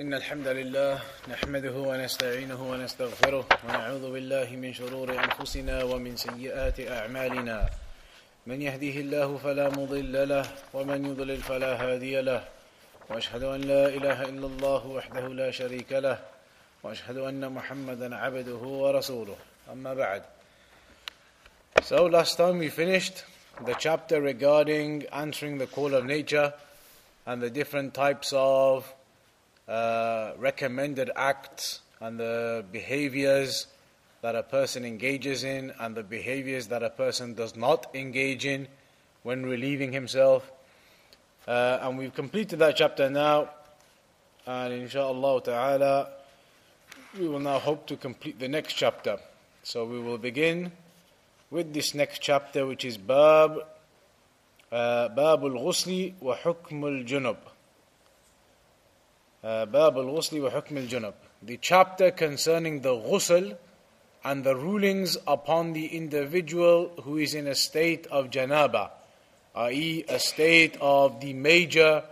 إن الحمد لله نحمده ونستعينه ونستغفره ونعوذ بالله من شرور أنفسنا ومن سيئات أعمالنا. من يهديه الله فلا مضل له ومن يضلل فلا هادي له. وأشهد أن لا إله إلا الله وحده لا شريك له وأشهد أن محمدا عبده ورسوله. أما بعد. So last time we finished the chapter regarding answering the call of nature and the different types of uh, recommended acts and the behaviors that a person engages in and the behaviors that a person does not engage in when relieving himself. Uh, and we've completed that chapter now, and inshallah ta'ala, we will now hope to complete the next chapter. So we will begin with this next chapter, which is Bab uh, Bab al-Ghusli wa Hukm al-Junub. Al-Ghusli wa Hukm al-Junub. The chapter concerning the ghusl and the rulings upon the individual who is in a state of janaba, i.e., a state of the major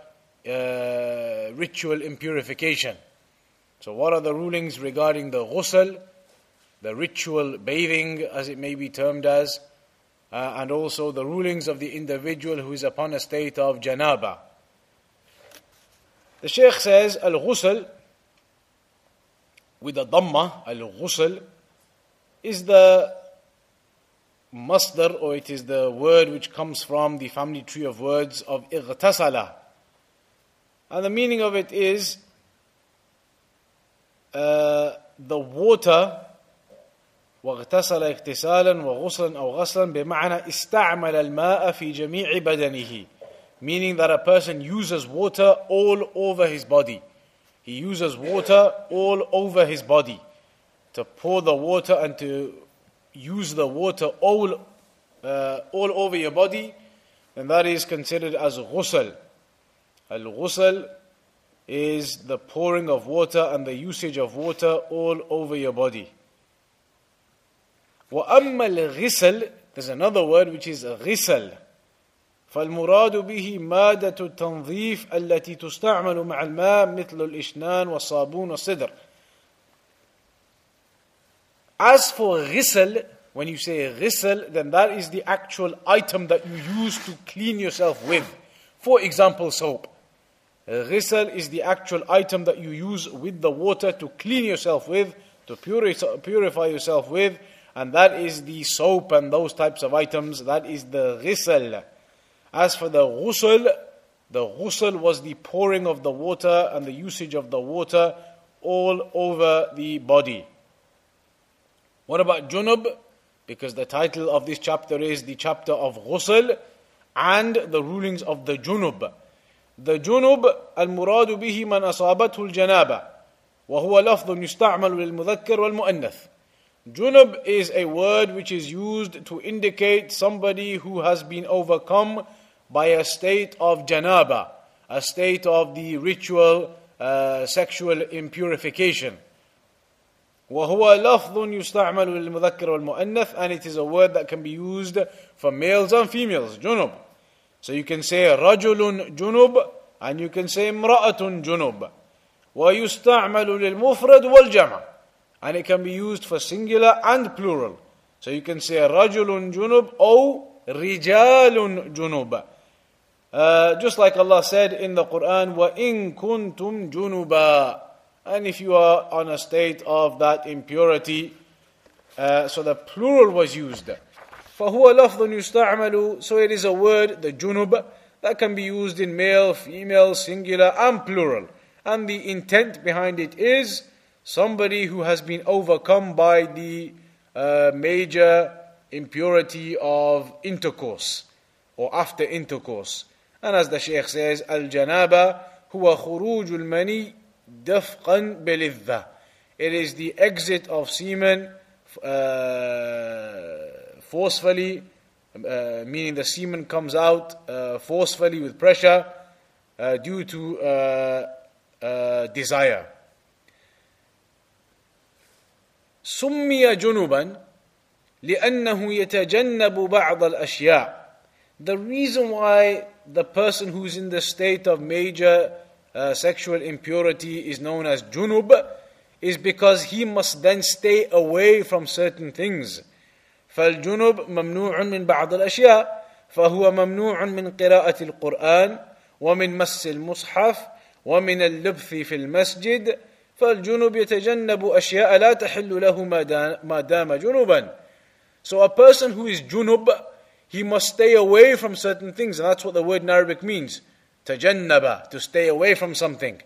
uh, ritual impurification. So, what are the rulings regarding the ghusl? the ritual bathing, as it may be termed as, uh, and also the rulings of the individual who is upon a state of janaba. The Shaykh says, Al ghusl, with a dhamma, Al ghusl, is the masdar, or it is the word which comes from the family tree of words of ightasala. And the meaning of it is uh, the water واغتسل اغتسالا وغسلا أو غسلا بمعنى استعمل الماء في جميع بدنه meaning that a person uses water all over his body he uses water all over his body to pour the water and to use the water all uh, all over your body then that is considered as ghusl al-ghusl is the pouring of water and the usage of water all over your body وأما الغسل there's another word which is غسل فالمراد به مادة التنظيف التي تستعمل مع الماء مثل الإشنان والصابون والصدر As for غسل when you say غسل then that is the actual item that you use to clean yourself with. For example, soap. غسل is the actual item that you use with the water to clean yourself with, to purify yourself with, and that is the soap and those types of items, that is the ghisl. As for the ghusl, the ghusl was the pouring of the water and the usage of the water all over the body. What about junub? Because the title of this chapter is the chapter of ghusl and the rulings of the junub. The junub المراد به من أصابته الجنابة وهو لفظ يستعمل للمذكر والمؤنث Junub is a word which is used to indicate somebody who has been overcome by a state of janaba, a state of the ritual uh, sexual impurification. وهو لفظ يستعمل للمذكر والمؤنث and it is a word that can be used for males and females junub so you can say رجل junub and you can say امرأة junub ويستعمل للمفرد والجمع and it can be used for singular and plural. So you can say rajulun junub or rijalun junub. Uh, just like Allah said in the Quran, وَإِن كُنْتُمْ جُنُبًا And if you are on a state of that impurity, uh, so the plural was used. فَهُوَ لَفْظٌ يُسْتَعْمَلُ So it is a word, the junub, that can be used in male, female, singular, and plural. And the intent behind it is somebody who has been overcome by the uh, major impurity of intercourse or after intercourse. And as the Shaykh says, Al Janaba huwa khuruj al mani dafqan bilidha. It is the exit of semen uh, forcefully, uh, meaning the semen comes out uh, forcefully with pressure uh, due to uh, desire. سمي جنبا لأنه يتجنب بعض الأشياء. The reason why the person who's in the state of major uh, sexual impurity is known as junub is because he must then stay away from certain things. فالجنب ممنوع من بعض الأشياء فهو ممنوع من قراءة القرآن ومن مس المصحف ومن اللبث في المسجد فالجنب يتجنب أشياء لا تحل له ما دام جنبا So a person who is junub, he must stay away from certain things, and that's what the word in Arabic means. Tajannaba, to stay away from something.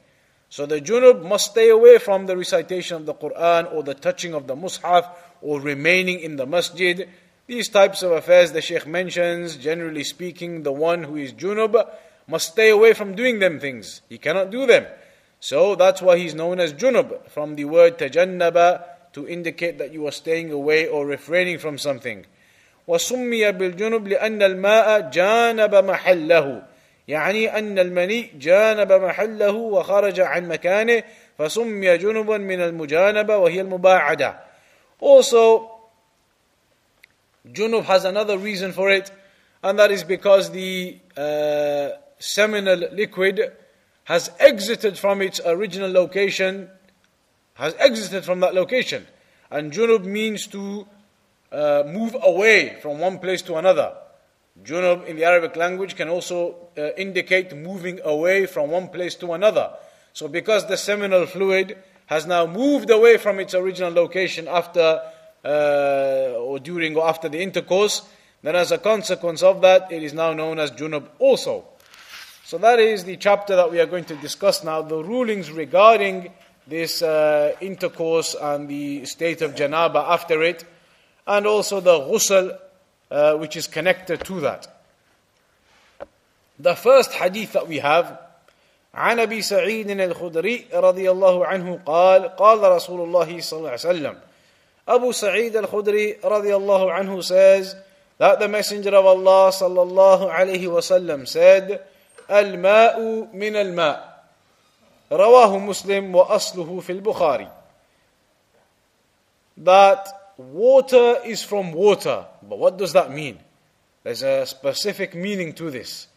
So the junub must stay away from the recitation of the Quran or the touching of the mushaf or remaining in the masjid. These types of affairs the Shaykh mentions, generally speaking, the one who is junub must stay away from doing them things. He cannot do them. So that's why he's known as junub, from the word tajannaba, to indicate that you are staying away or refraining from something. وسمي بالجنب لأن الماء جانب محله يعني أن المني جانب محله وخرج عن مكانه فسمي جنبا من المجانبة وهي المباعدة Also, junub has another reason for it, and that is because the uh, seminal liquid has exited from its original location, has exited from that location. And junub means to uh, move away from one place to another. Junub in the Arabic language can also uh, indicate moving away from one place to another. So, because the seminal fluid has now moved away from its original location after uh, or during or after the intercourse, then as a consequence of that, it is now known as junub also. So, that is the chapter that we are going to discuss now the rulings regarding this uh, intercourse and the state of janaba after it, and also the ghusl uh, which is connected to that. The first hadith that we have عن ابي سعيد الخدري رضي الله عنه قال قال رسول الله صلى الله عليه وسلم Abu Sa'id al-Khudri radiallahu anhu says that the Messenger of Allah sallallahu alayhi wasallam said, "Al-ma'u min al-ma'." رواه مسلم وأصله في البخاري. That water is from water. But what does that mean? There's a specific meaning to this.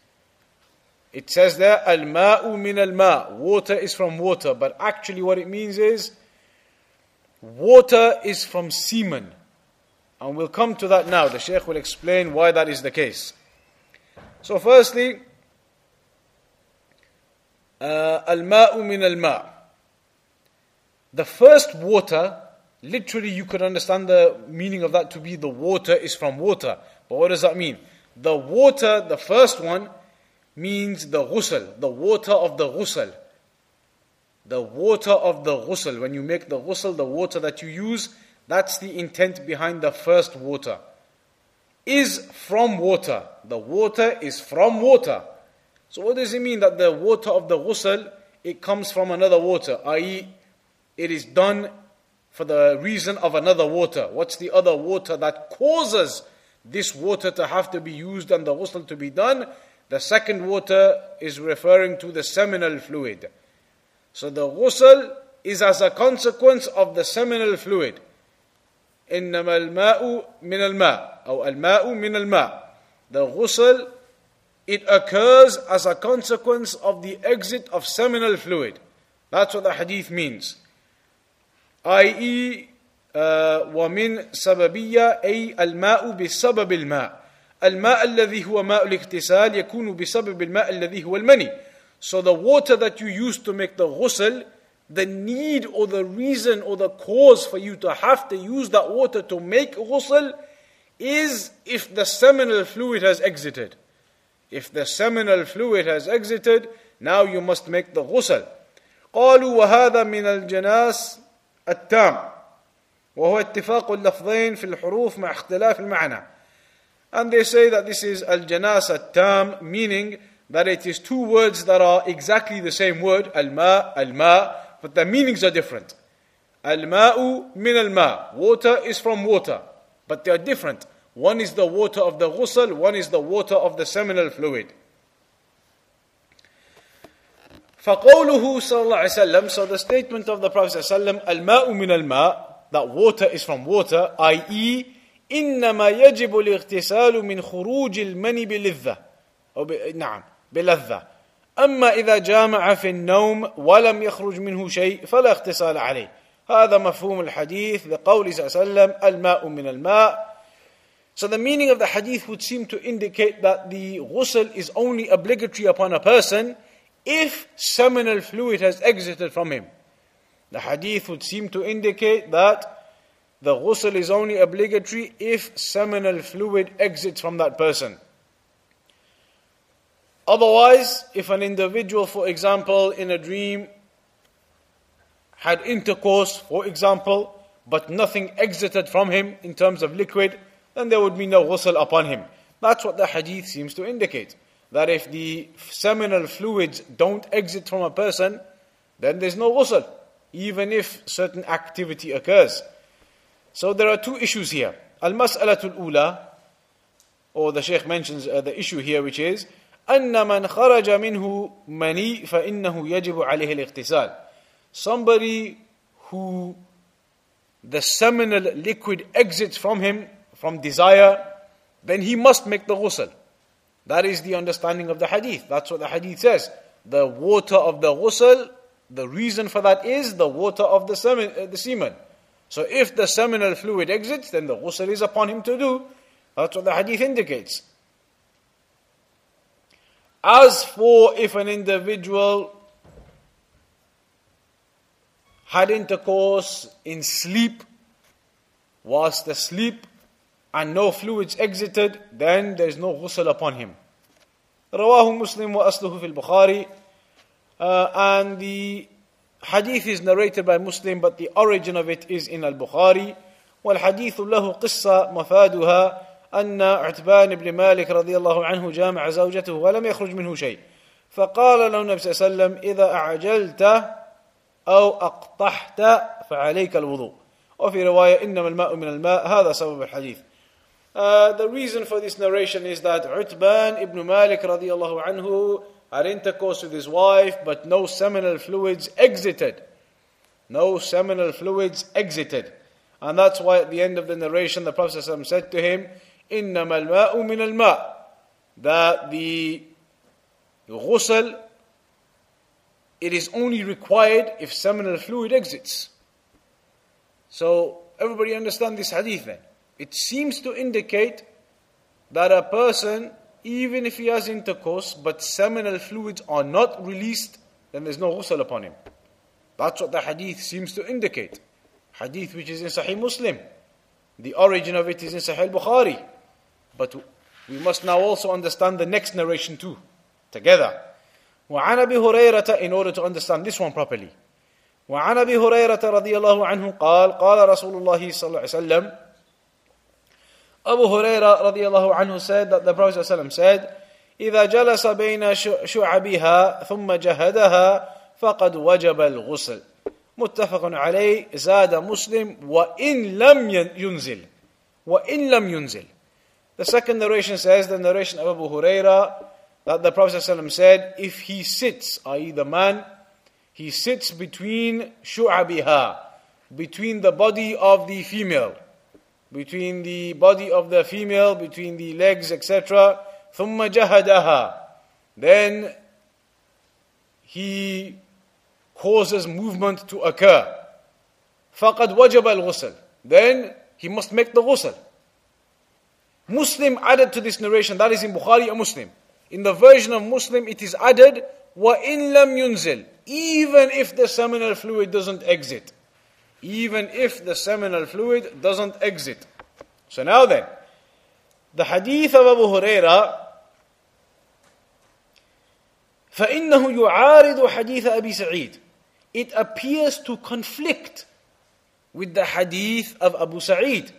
It says there, al ma'u min al ma. Water is from water. But actually, what it means is, water is from semen. And we'll come to that now. The Shaykh will explain why that is the case. So, firstly, uh, al ma'u min al ma. The first water Literally, you could understand the meaning of that to be the water is from water. But what does that mean? The water, the first one, means the ghusl, the water of the ghusl. The water of the ghusl. When you make the ghusl, the water that you use, that's the intent behind the first water. Is from water. The water is from water. So what does it mean that the water of the ghusl, it comes from another water, i.e., it is done for the reason of another water. What's the other water that causes this water to have to be used and the ghusl to be done? The second water is referring to the seminal fluid. So the ghusl is as a consequence of the seminal fluid. إنما الماء من الماء أو الماء من الماء. The ghusl it occurs as a consequence of the exit of seminal fluid. That's what the hadith means i.e. ومن سببية أي الماء بسبب الماء الماء الذي هو ماء الاغتسال يكون بسبب الماء الذي هو المني So the water that you use to make the ghusl, the need or the reason or the cause for you to have to use that water to make ghusl is if the seminal fluid has exited. If the seminal fluid has exited, now you must make the ghusl. قالوا وهذا من الجناس التام وهو اتفاق اللفظين في الحروف مع اختلاف المعنى and they say that this is al-janas tam meaning that it is two words that are exactly the same word al-ma al-ma but the meanings are different al-ma'u min al-ma water is from water but they are different one is the water of the ghusl one is the water of the seminal fluid فقوله صلى الله عليه وسلم so the statement of the Prophet صلى الله عليه وسلم الماء من الماء that water is from water i.e. إنما يجب الاغتسال من خروج المني بلذة أو ب... نعم بلذة أما إذا جامع في النوم ولم يخرج منه شيء فلا اغتسال عليه هذا مفهوم الحديث لقول صلى الله عليه وسلم الماء من الماء So the meaning of the hadith would seem to indicate that the ghusl is only obligatory upon a person if seminal fluid has exited from him. The hadith would seem to indicate that the ghusl is only obligatory if seminal fluid exits from that person. Otherwise, if an individual, for example, in a dream had intercourse, for example, but nothing exited from him in terms of liquid, then there would be no ghusl upon him. That's what the hadith seems to indicate That if the seminal fluids don't exit from a person, then there's no ghusl, even if certain activity occurs. So there are two issues here. Al-mas'alatul ula, or the Shaykh mentions uh, the issue here, which is, أن من خرج منه مني فإنه يجب عليه الاغتسال. Somebody who the seminal liquid exits from him, from desire, then he must make the ghusl. That is the understanding of the hadith. That's what the hadith says. The water of the ghusl, the reason for that is the water of the semen. Uh, the semen. So if the seminal fluid exits, then the ghusl is upon him to do. That's what the hadith indicates. As for if an individual had intercourse in sleep, whilst asleep, and no fluids exited, then there is no ghusl upon him. رواه مسلم وأصله في البخاري uh, and the hadith is narrated by Muslim but the origin of it is in al-Bukhari والحديث له قصة مفادها أن عتبان بن مالك رضي الله عنه جامع زوجته ولم يخرج منه شيء فقال له النبي صلى الله عليه وسلم إذا أعجلت أو أقطحت فعليك الوضوء وفي رواية إنما الماء من الماء هذا سبب الحديث Uh, the reason for this narration is that Utban ibn Malik radiallahu anhu had intercourse with his wife, but no seminal fluids exited. No seminal fluids exited. And that's why at the end of the narration, the Prophet said to him, إِنَّمَا الْمَاءُ مِنَ الْمَاءِ That the ghusl, it is only required if seminal fluid exits. So, everybody understand this hadith then? it seems to indicate that a person, even if he has intercourse, but seminal fluids are not released, then there's no ghusl upon him. That's what the hadith seems to indicate. Hadith which is in Sahih Muslim. The origin of it is in Sahih Bukhari. But we must now also understand the next narration too, together. وعن ابي هريره in order to understand this one properly. وعن ابي هريره رضي الله عنه قال قال رسول الله صلى الله عليه وسلم Abu Huraira radiallahu anhu said that the Prophet ﷺ said, إذا جلس بين شعبها ثم جهدها فقد وجب الغسل متفق عليه زاد مسلم وإن لم ينزل وإن لم ينزل The second narration says, the narration of Abu Huraira, that the Prophet ﷺ said, if he sits, i.e. the man, he sits between shu'abiha, between the body of the female, between the body of the female, between the legs, etc. ثم جهدها. Then he causes movement to occur. فقد وجب الغسل. Then he must make the ghusl. Muslim added to this narration, that is in Bukhari and Muslim. In the version of Muslim, it is added, وَإِن لَمْ يُنزِلْ Even if the seminal fluid doesn't exit even if the seminal fluid doesn't exit. So now then, the hadith of Abu Huraira فإنه يعارض حديث أبي سعيد It appears to conflict with the hadith of Abu Sa'id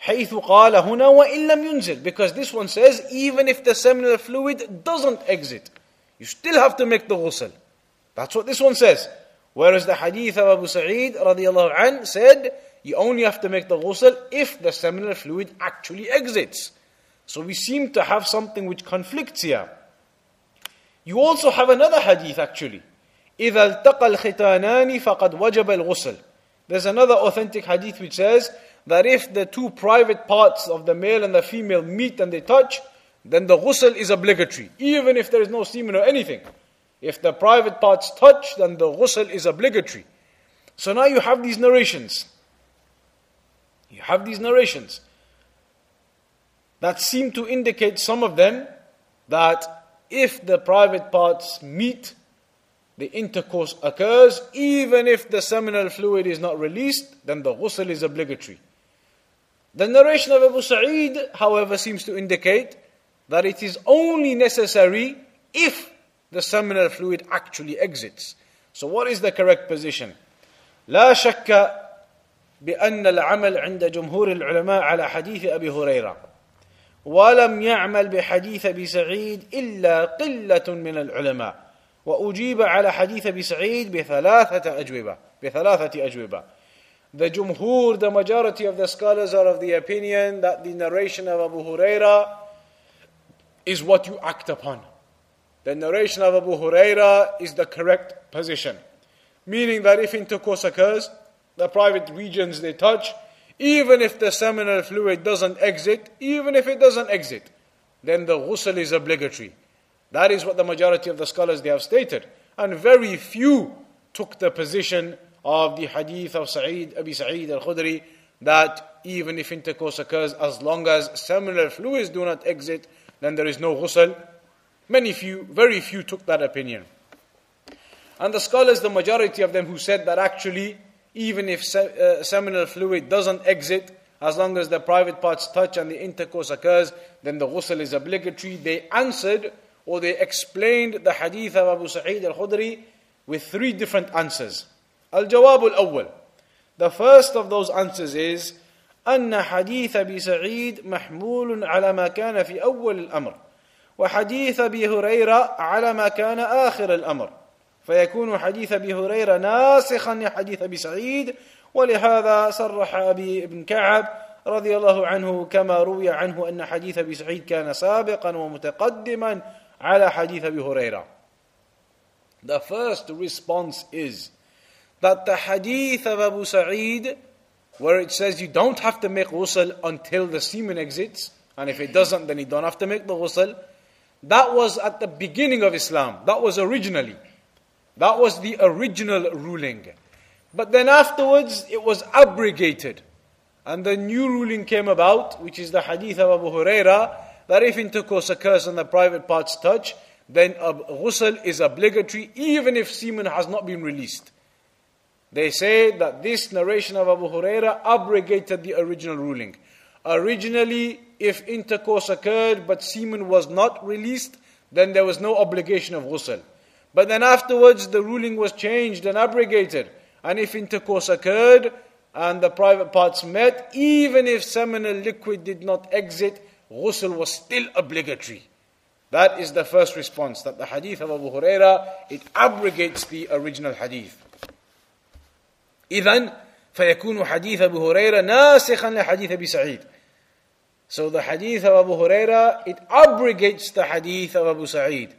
حيث قال هنا وإن لم ينزل because this one says even if the seminal fluid doesn't exit you still have to make the ghusl that's what this one says Whereas the hadith of Abu Sa'id radiallahu anh said, you only have to make the ghusl if the seminal fluid actually exits. So we seem to have something which conflicts here. You also have another hadith actually. إذا التقى الختانان فقد وجب الغسل. There's another authentic hadith which says that if the two private parts of the male and the female meet and they touch, then the ghusl is obligatory, even if there is no semen or anything. If the private parts touch, then the ghusl is obligatory. So now you have these narrations. You have these narrations that seem to indicate some of them that if the private parts meet, the intercourse occurs, even if the seminal fluid is not released, then the ghusl is obligatory. The narration of Abu Sa'id, however, seems to indicate that it is only necessary if the seminal fluid actually exits. So, what is the correct position? لا شك بأن العمل عند جمهور العلماء على حديث أبي هريرة ولم يعمل بحديث أبي سعيد إلا قلة من العلماء وأجيب على حديث أبي سعيد بثلاثة أجوبة بثلاثة أجوبة The jumhur, the majority of the scholars are of the opinion that the narration of Abu Huraira is what you act upon. The narration of Abu Huraira is the correct position. Meaning that if intercourse occurs, the private regions they touch, even if the seminal fluid doesn't exit, even if it doesn't exit, then the ghusl is obligatory. That is what the majority of the scholars they have stated. And very few took the position of the hadith of Sa'id, Abi Sa'id al-Khudri, that even if intercourse occurs, as long as seminal fluids do not exit, then there is no ghusl. Many few, very few took that opinion. And the scholars, the majority of them who said that actually, even if se- uh, seminal fluid doesn't exit, as long as the private parts touch and the intercourse occurs, then the ghusl is obligatory. They answered or they explained the hadith of Abu Sa'id al Khudri with three different answers. Al Jawab al Awwal. The first of those answers is أن حديث أبي سعيد محمول على ما كان في أول الأمر وحديث أبي هريرة على ما كان آخر الأمر. فيكون حديث أبي هريرة ناسخا لحديث أبي سعيد ولهذا صرح أبي بن كعب رضي الله عنه كما روي عنه أن حديث أبي سعيد كان سابقا ومتقدما على حديث أبي هريرة. The first response is that the hadith of Abu Sa'id where it says you don't have to make ghusl until the semen exits and if it doesn't then you don't have to make the ghusl that was at the beginning of Islam that was originally that was the original ruling but then afterwards it was abrogated and the new ruling came about which is the hadith of Abu Huraira that if intercourse occurs and the private parts touch, then ghusl is obligatory even if semen has not been released. They say that this narration of Abu Huraira abrogated the original ruling. Originally, if intercourse occurred but semen was not released, then there was no obligation of ghusl. But then afterwards, the ruling was changed and abrogated. And if intercourse occurred and the private parts met, even if seminal liquid did not exit, ghusl was still obligatory. That is the first response that the hadith of Abu Huraira it abrogates the original hadith. Even فيكون حديث أبو هريرة ناسخا لحديث أبي سعيد. So the hadith of Abu Huraira, it abrogates the hadith of Abu Sa'id.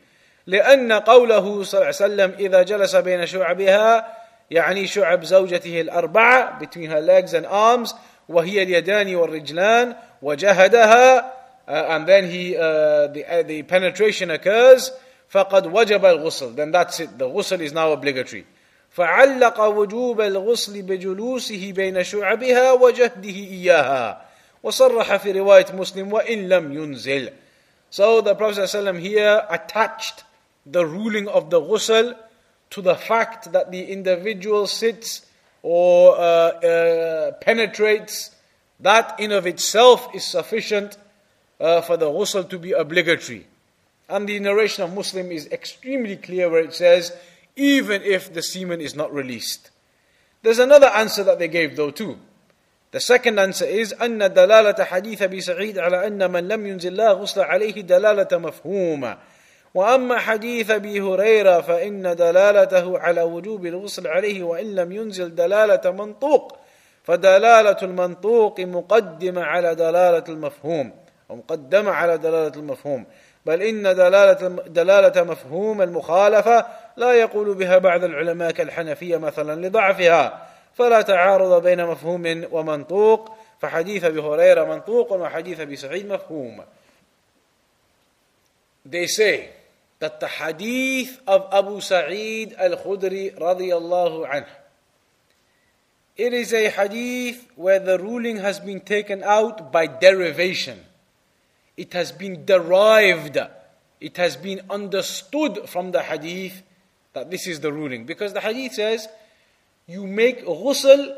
لأن قوله صلى الله عليه وسلم إذا جلس بين شعبها يعني شعب زوجته الأربعة between her legs and arms وهي اليدان والرجلان وجهدها uh, and then he uh, the, uh, the penetration occurs فقد وجب الغسل then that's it the ghusl is now obligatory فعلق وجوب الغسل بجلوسه بين شعبها وجهده إياها وصرح في رواية مسلم وإن لم ينزل So the Prophet ﷺ here attached the ruling of the ghusl to the fact that the individual sits or uh, uh, penetrates, that in of itself is sufficient uh, for the ghusl to be obligatory. And the narration of Muslim is extremely clear where it says, even if the semen is not released. There's another answer that they gave though too. The second answer is أن دلالة حديث أبي سعيد على أن من لم ينزل لا غسل عليه دلالة مفهومة وأما حديث أبي هريرة فإن دلالته على وجوب الغسل عليه وإن لم ينزل دلالة منطوق فدلالة المنطوق مقدمة على دلالة المفهوم أو مقدمة على دلالة المفهوم بل إن دلالة دلالة مفهوم المخالفة لا يقول بها بعض العلماء كالحنفية مثلا لضعفها فلا تعارض بين مفهوم ومنطوق فحديث أبي هريرة منطوق وحديث أبي سعيد مفهوم They say that the hadith of Abu Sa'id al-Khudri radiyallahu anhu, it is a hadith where the ruling has been taken out by derivation. It has been derived. It has been understood from the hadith that this is the ruling. Because the hadith says, you make ghusl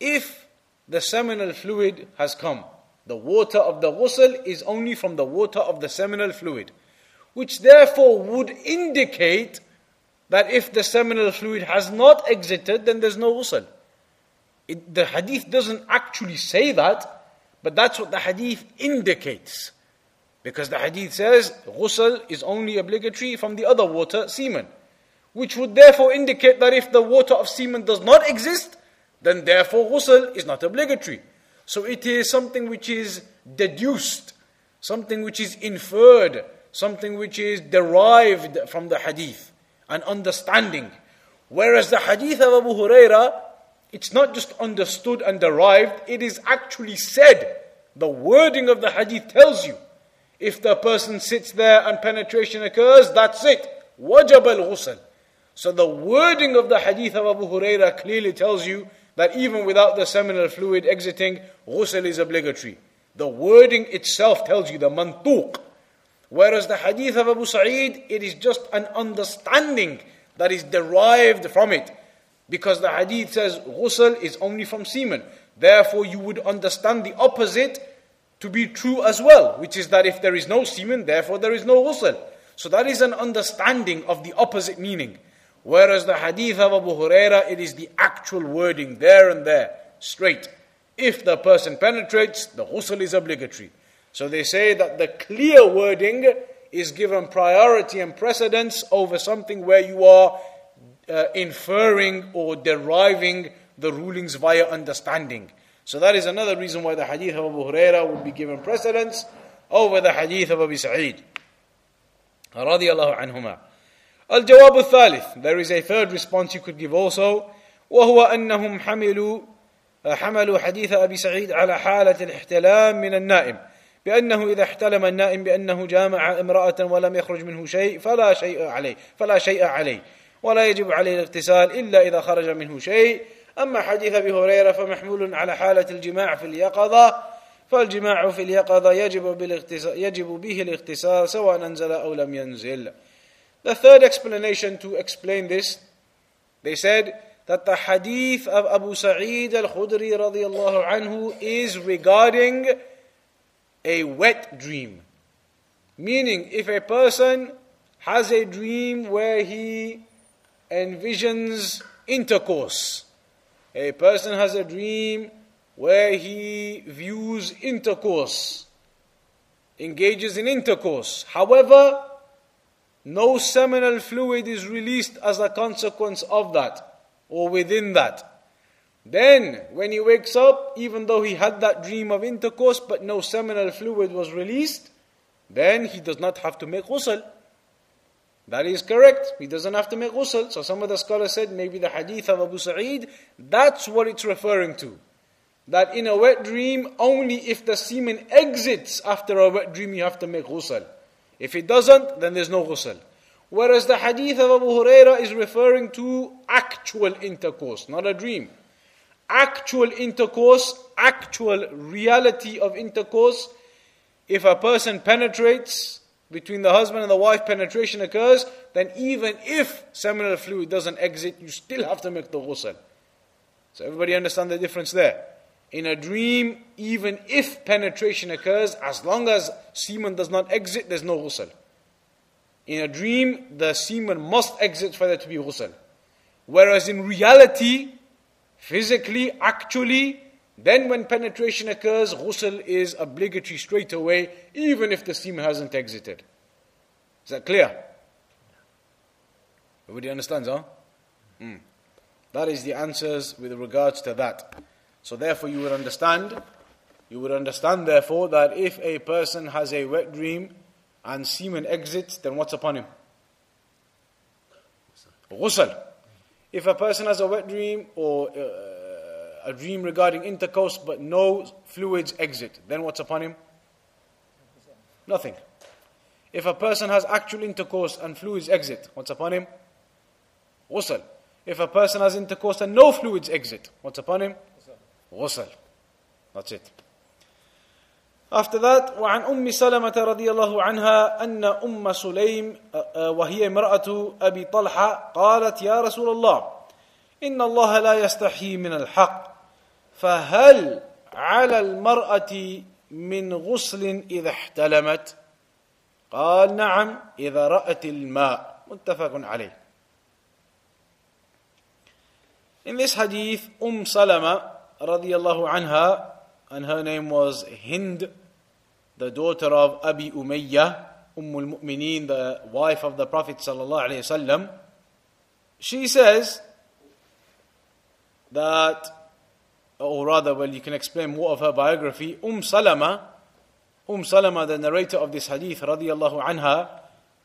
if the seminal fluid has come. The water of the ghusl is only from the water of the seminal fluid, which therefore would indicate that if the seminal fluid has not exited, then there's no ghusl. It, the hadith doesn't actually say that, but that's what the hadith indicates. Because the hadith says ghusl is only obligatory from the other water, semen. Which would therefore indicate that if the water of semen does not exist, then therefore ghusl is not obligatory. So it is something which is deduced, something which is inferred, something which is derived from the hadith, an understanding. Whereas the hadith of Abu Huraira, it's not just understood and derived, it is actually said. The wording of the hadith tells you. If the person sits there and penetration occurs, that's it. Wajab al ghusl. So the wording of the hadith of Abu Huraira clearly tells you that even without the seminal fluid exiting, ghusl is obligatory. The wording itself tells you the mantuq. Whereas the hadith of Abu Sa'id, it is just an understanding that is derived from it. Because the hadith says ghusl is only from semen. Therefore, you would understand the opposite to be true as well, which is that if there is no semen, therefore there is no ghusl. So that is an understanding of the opposite meaning. Whereas the hadith of Abu Huraira, it is the actual wording there and there, straight. If the person penetrates, the ghusl is obligatory. So they say that the clear wording is given priority and precedence over something where you are uh, inferring or deriving the rulings via understanding. So that is another reason why the hadith of Abu Huraira would be given precedence over the hadith of Abu Sa'id. رضي الله عنهما. الجواب الثالث. There is a third response you could give also. وهو أنهم حملوا حملوا حديث أبي سعيد على حالة الاحتلام من النائم. بأنه إذا احتلم النائم بأنه جامع امرأة ولم يخرج منه شيء فلا شيء عليه فلا شيء عليه. ولا يجب عليه الاغتسال إلا إذا خرج منه شيء. أما حديث أبي هريرة فمحمول على حالة الجماع في اليقظة. فالجماع في اليقظة يجب, يجب به الاغتسال سواء أنزل أو لم ينزل. The third explanation to explain this, they said that the hadith of Abu Sa'id al-Khudri radiallahu anhu is regarding a wet dream. Meaning, if a person has a dream where he envisions intercourse, a person has a dream where he views intercourse, engages in intercourse. However, no seminal fluid is released as a consequence of that or within that. Then, when he wakes up, even though he had that dream of intercourse but no seminal fluid was released, then he does not have to make ghusl. That is correct. He doesn't have to make ghusl. So some of the scholars said maybe the hadith of Abu Sa'id, that's what it's referring to. That in a wet dream, only if the semen exits after a wet dream, you have to make ghusl. If it doesn't, then there's no ghusl. Whereas the hadith of Abu Huraira is referring to actual intercourse, not a dream. Actual intercourse, actual reality of intercourse. If a person penetrates between the husband and the wife, penetration occurs, then even if seminal fluid doesn't exit, you still have to make the ghusl. So everybody understand the difference there? In a dream, even if penetration occurs, as long as semen does not exit, there's no ghusl. In a dream, the semen must exit for there to be ghusl. Whereas in reality, physically, actually, then when penetration occurs, ghusl is obligatory straight away, even if the semen hasn't exited. Is that clear? Everybody understands, huh? Mm. That is the answers with regards to that. So therefore you would understand, you would understand therefore that if a person has a wet dream and semen exits, then what's upon him? Ghusl. If a person has a wet dream or uh, a dream regarding intercourse but no fluids exit, then what's upon him? Nothing. If a person has actual intercourse and fluids exit, what's upon him? Ghusl. If a person has intercourse and no fluids exit, what's upon him? Ghusl. That's it. After that, وعن أم سلمة رضي الله عنها أن أم سليم وهي امرأة أبي طلحة قالت يا رسول الله إن الله لا يستحيي من الحق فهل على المرأة من غسل إذا احتلمت قال نعم إذا رأت الماء متفق عليه In this hadith, Umm Salama radiallahu anha, and her name was Hind, the daughter of Abi Umayyah, Umm al-Mu'mineen, the wife of the Prophet sallallahu alayhi wasallam, she says that, or rather, well, you can explain more of her biography. Umm Salama, Umm Salama, the narrator of this hadith, radiallahu anha,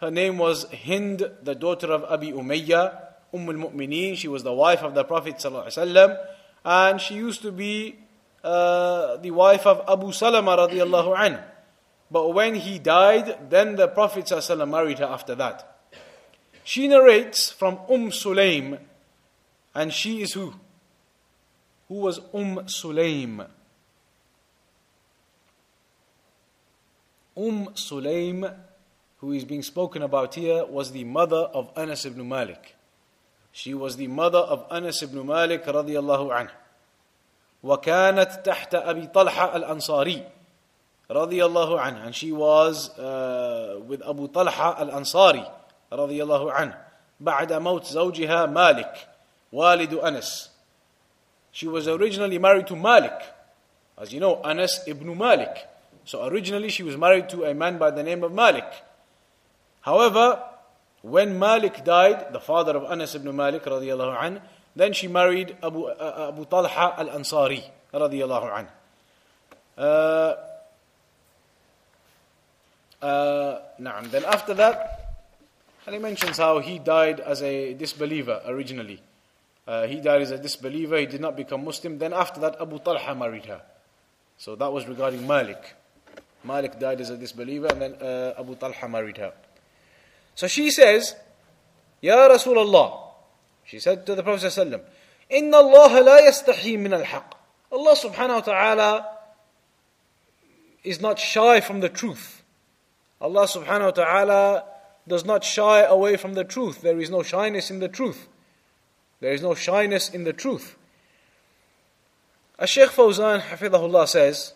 her name was Hind, the daughter of Abi Umayyah, Umm al-Mu'mineen. She was the wife of the Prophet ﷺ, and she used to be uh, the wife of Abu Salama radiallahu anhu. But when he died, then the Prophet ﷺ married her after that. She narrates from Umm Sulaim, and she is who? Who was Umm Sulaim? Umm Sulaim, who is being spoken about here, was the mother of Anas ibn Malik. She was the mother of Anas ibn Malik radiallahu anhu. وكانت تحت أبي طلحة الأنصاري رضي الله عنه and she was uh, with Abu Talha al-Ansari رضي الله عنه بعد موت زوجها مالك والد أنس She was originally married to Malik. As you know, Anas ibn Malik. So originally she was married to a man by the name of Malik. However, when Malik died, the father of Anas ibn Malik radiallahu then she married Abu, uh, Abu Talha al-Ansari radiallahu. Uh, uh, then after that, and he mentions how he died as a disbeliever originally. Uh, he died as a disbeliever, he did not become Muslim. Then after that, Abu Talha married her. So that was regarding Malik. Malik died as a disbeliever, and then uh, Abu Talha married her. So she says, Ya Rasulullah, she said to the Prophet ﷺ, Allah la لا min al-haq." Allah subhanahu wa ta'ala is not shy from the truth. Allah subhanahu wa ta'ala does not shy away from the truth. There is no shyness in the truth. There is no shyness in the truth. As Shaykh Fawzan Hafidahullah says,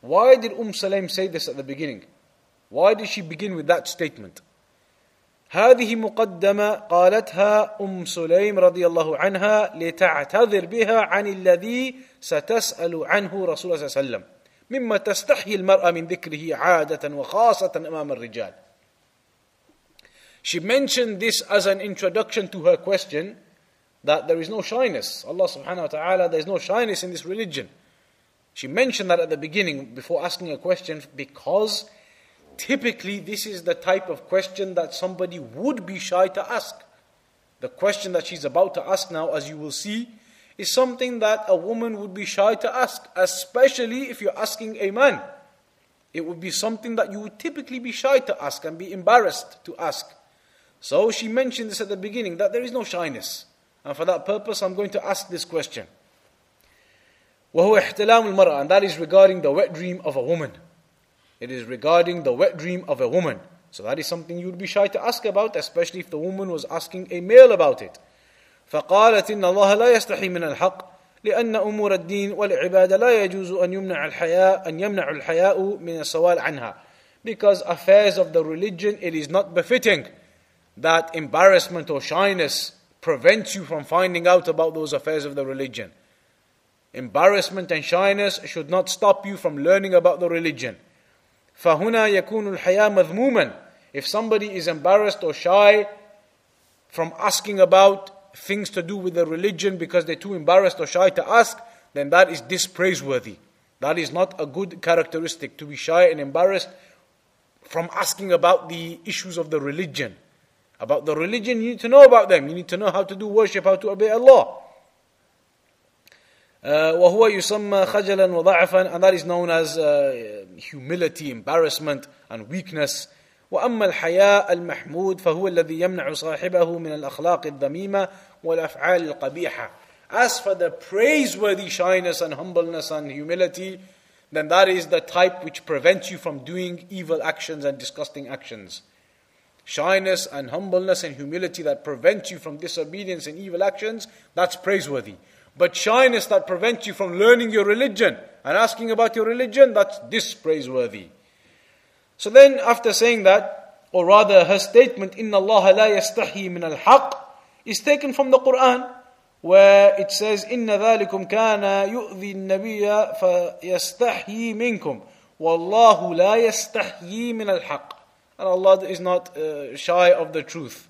why did Umm Sulaim say this at the beginning? Why did she begin with that statement? هذه مقدمة قالتها أم سليم رضي الله عنها لتعتذر بها عن الذي ستسأل عنه رسول الله صلى الله عليه وسلم مما تستحي المرأة من ذكره عادة وخاصة أمام الرجال She mentioned this as an introduction to her question that there is no shyness. Allah subhanahu wa ta'ala, there is no shyness in this religion. She mentioned that at the beginning before asking a question because Typically, this is the type of question that somebody would be shy to ask. The question that she's about to ask now, as you will see, is something that a woman would be shy to ask, especially if you're asking a man. It would be something that you would typically be shy to ask and be embarrassed to ask. So she mentioned this at the beginning that there is no shyness. And for that purpose, I'm going to ask this question. وهو احتلام المرأة and that is regarding the wet dream of a woman. It is regarding the wet dream of a woman. So that is something you would be shy to ask about, especially if the woman was asking a male about it. فقالت إن الله لا يستحي من الحق لأن أمور الدين والعبادة لا يجوز أن يمنع الحياء أن يمنع الحياء من السؤال عنها. Because affairs of the religion, it is not befitting that embarrassment or shyness prevents you from finding out about those affairs of the religion. Embarrassment and shyness should not stop you from learning about the religion. فهنا يكون الحياء مذموما if somebody is embarrassed or shy from asking about things to do with the religion because they're too embarrassed or shy to ask, then that is dispraiseworthy. That is not a good characteristic to be shy and embarrassed from asking about the issues of the religion. About the religion, you need to know about them. You need to know how to do worship, how to obey Allah. وهو يسمى خجلا وضعفا and that is known as uh, humility, embarrassment and weakness واما الحياء المحمود فهو الذي يمنع صاحبه من الاخلاق الذميمه والافعال القبيحه as for the praiseworthy shyness and humbleness and humility then that is the type which prevents you from doing evil actions and disgusting actions shyness and humbleness and humility that prevent you from disobedience and evil actions that's praiseworthy but shyness that prevents you from learning your religion and asking about your religion that's dispraiseworthy so then, after saying that, or rather her statement, إِنَّ اللَّهَ لَا يَسْتَحْيِي مِنَ الْحَقِّ is taken from the Quran, where it says, إِنَّ ذَلِكُمْ كَانَ يُؤْذِي النَّبِيَّ فَيَسْتَحْيِي مِنْكُمْ وَاللَّهُ لَا يَسْتَحْيِي مِنَ الْحَقِّ And Allah is not uh, shy of the truth.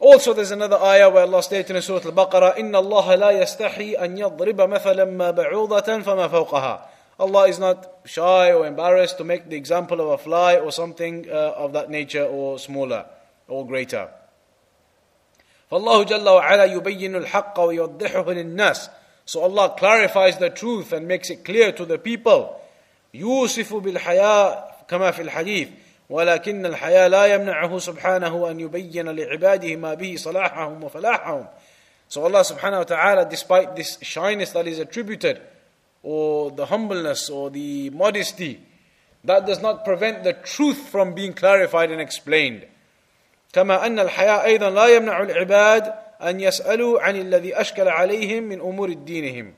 Also, there's another ayah where Allah states in Surah Al-Baqarah, إِنَّ اللَّهَ لَا يَسْتَحِي أَن يَضْرِبَ مَثَلًا مَا بَعُوضَةً فَمَا فَوْقَهَا Allah is not shy or embarrassed to make the example of a fly or something uh, of that nature or smaller or greater. فالله جل وعلا يبين الحق ويوضحه للناس So Allah clarifies the truth and makes it clear to the people. يوصف بالحياء كما في الحديث ولكن الحياء لا يمنعه سبحانه أن يبين لعباده ما به صلاحهم وفلاحهم So Allah subhanahu wa ta'ala despite this shyness that is attributed or the humbleness or the modesty, that does not prevent the truth from being clarified and explained. كما أن الحياء أيضا لا يمنع العباد أن يسألوا عن الذي أشكل عليهم من أمور دينهم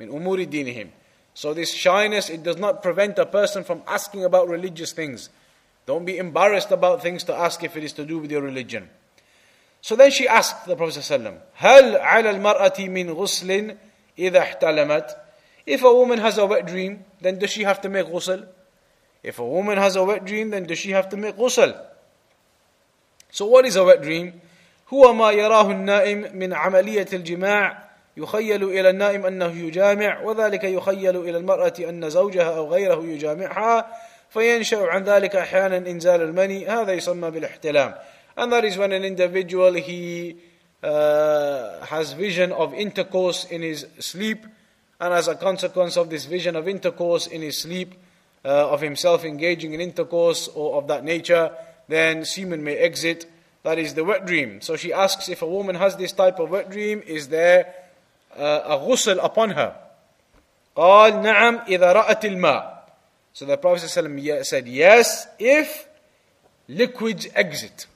من أمور دينهم So this shyness, it does not prevent a person from asking about religious things. Don't be embarrassed about things to ask if it is to do with your religion. So then she asked the Prophet ﷺ, هل على المرأة من غسل إذا احتلمت if a woman has a wet dream, then does she have to make ghusl? If a woman has a wet dream, then does she have to make ghusl? So what is a wet dream? هو ما يراه النائم من عملية الجماع يخيل إلى النائم أنه يجامع وذلك يخيل إلى المرأة أن زوجها أو غيره يجامعها فينشأ عن ذلك أحيانا إنزال المني هذا يسمى بالاحتلام and that is when an individual he uh, has vision of intercourse in his sleep and as a consequence of this vision of intercourse in his sleep, uh, of himself engaging in intercourse or of that nature, then semen may exit. That is the wet dream. So she asks if a woman has this type of wet dream, is there uh, a ghusl upon her? قال نعم إذا رأت الماء. So the Prophet said yes if liquids exit.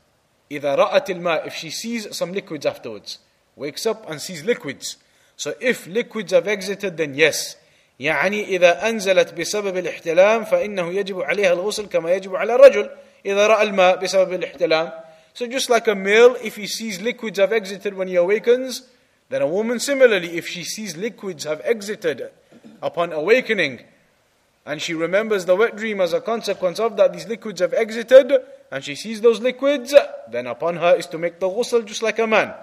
إذا رأت الماء if she sees some liquids afterwards. Wakes up and sees liquids. So if liquids have exited then yes. يعني إذا أنزلت بسبب الاحتلام فإنه يجب عليها الغسل كما يجب على الرجل إذا رأى الماء بسبب الاحتلام. So just like a male, if he sees liquids have exited when he awakens, then a woman similarly, if she sees liquids have exited upon awakening, and she remembers the wet dream as a consequence of that, these liquids have exited, and she sees those liquids, then upon her is to make the ghusl just like a man.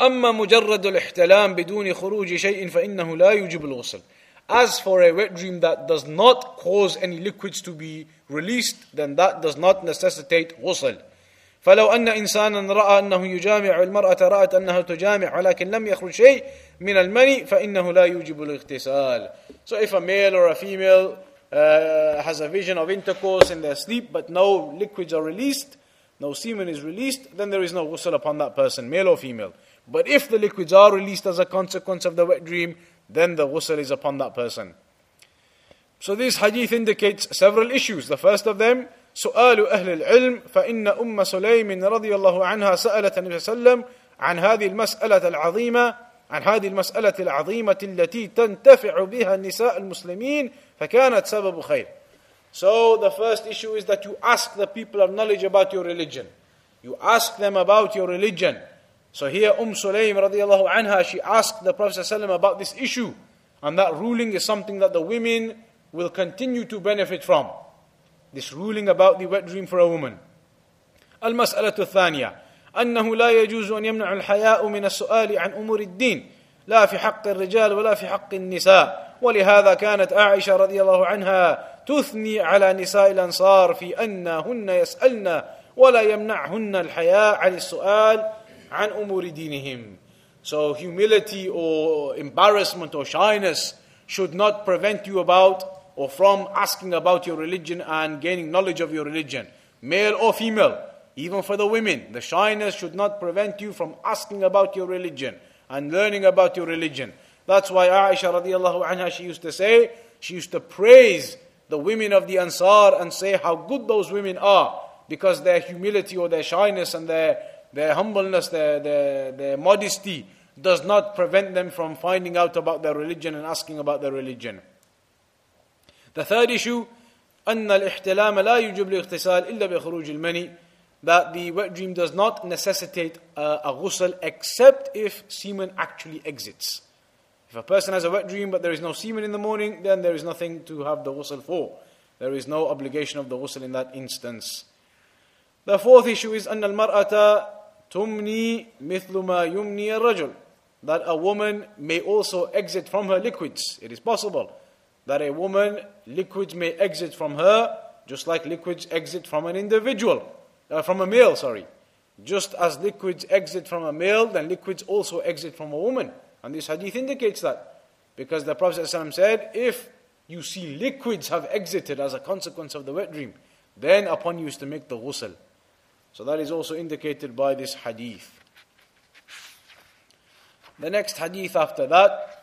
أما مجرد الاحتلام بدون خروج شيء فإنه لا يجب الغسل As for a wet dream that does not cause any liquids to be released, then that does not necessitate ghusl. فلو أن إنسانا رأى أنه يجامع المرأة رأت أنها تجامع ولكن لم يخرج شيء من المني فإنه لا يوجب الاغتسال. So if a male or a female uh, has a vision of intercourse in their sleep but no liquids are released, no semen is released, then there is no ghusl upon that person, male or female. But if the liquids are released as a consequence of the wet dream, then the ghusl is upon that person. So this hadith indicates several issues. The first of them, سؤال أهل العلم فإن أم سليم رضي الله عنها سألت النبي صلى الله عليه وسلم عن هذه المسألة العظيمة عن هذه المسألة العظيمة التي تنتفع بها النساء المسلمين فكانت سبب خير So the first issue is that you ask the people of knowledge about your religion. You ask them about your religion. So here Umm Sulaim radiallahu anha, she asked the Prophet ﷺ about this issue. And that ruling is something that the women will continue to benefit from This ruling about the wet dream for a woman. المسألة الثانية أنه لا يجوز أن يمنع الحياء من السؤال عن أمور الدين لا في حق الرجال ولا في حق النساء ولهذا كانت عائشة رضي الله عنها تثني على نساء الأنصار في أنهن يسألن ولا يمنعهن الحياء عن السؤال عن أمور دينهم. So humility or embarrassment or shyness should not prevent you about or from asking about your religion and gaining knowledge of your religion, male or female. Even for the women, the shyness should not prevent you from asking about your religion and learning about your religion. That's why Aisha radiallahu anha, she used to say, she used to praise the women of the Ansar and say how good those women are because their humility or their shyness and their, their humbleness, their, their, their modesty does not prevent them from finding out about their religion and asking about their religion. The third issue, أن الاحتلام لا يجب الاغتسال إلا بخروج المني that the wet dream does not necessitate a, a ghusl except if semen actually exits. If a person has a wet dream but there is no semen in the morning, then there is nothing to have the ghusl for. There is no obligation of the ghusl in that instance. The fourth issue is أن المرأة تمني مثل ما يمني الرجل that a woman may also exit from her liquids. It is possible that a woman, liquids may exit from her, just like liquids exit from an individual, uh, from a male, sorry. Just as liquids exit from a male, then liquids also exit from a woman. And this hadith indicates that. Because the Prophet ﷺ said, if you see liquids have exited as a consequence of the wet dream, then upon you is to make the ghusl. So that is also indicated by this hadith. The next hadith after that.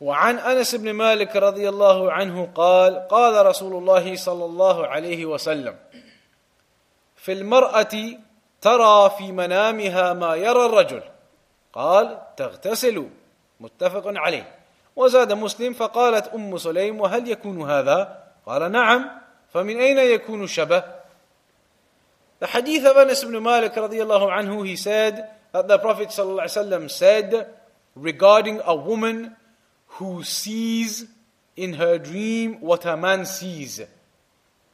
وعن أنس بن مالك رضي الله عنه قال قال رسول الله صلى الله عليه وسلم في المرأة ترى في منامها ما يرى الرجل. قال تغتسل. متفق عليه. وزاد مسلم فقالت أم سليم وهل يكون هذا؟ قال نعم. فمن أين يكون الشبه؟ The hadith of Anas ibn Malik radiallahu anhu, he said that the Prophet ﷺ said regarding a woman who sees in her dream what a man sees.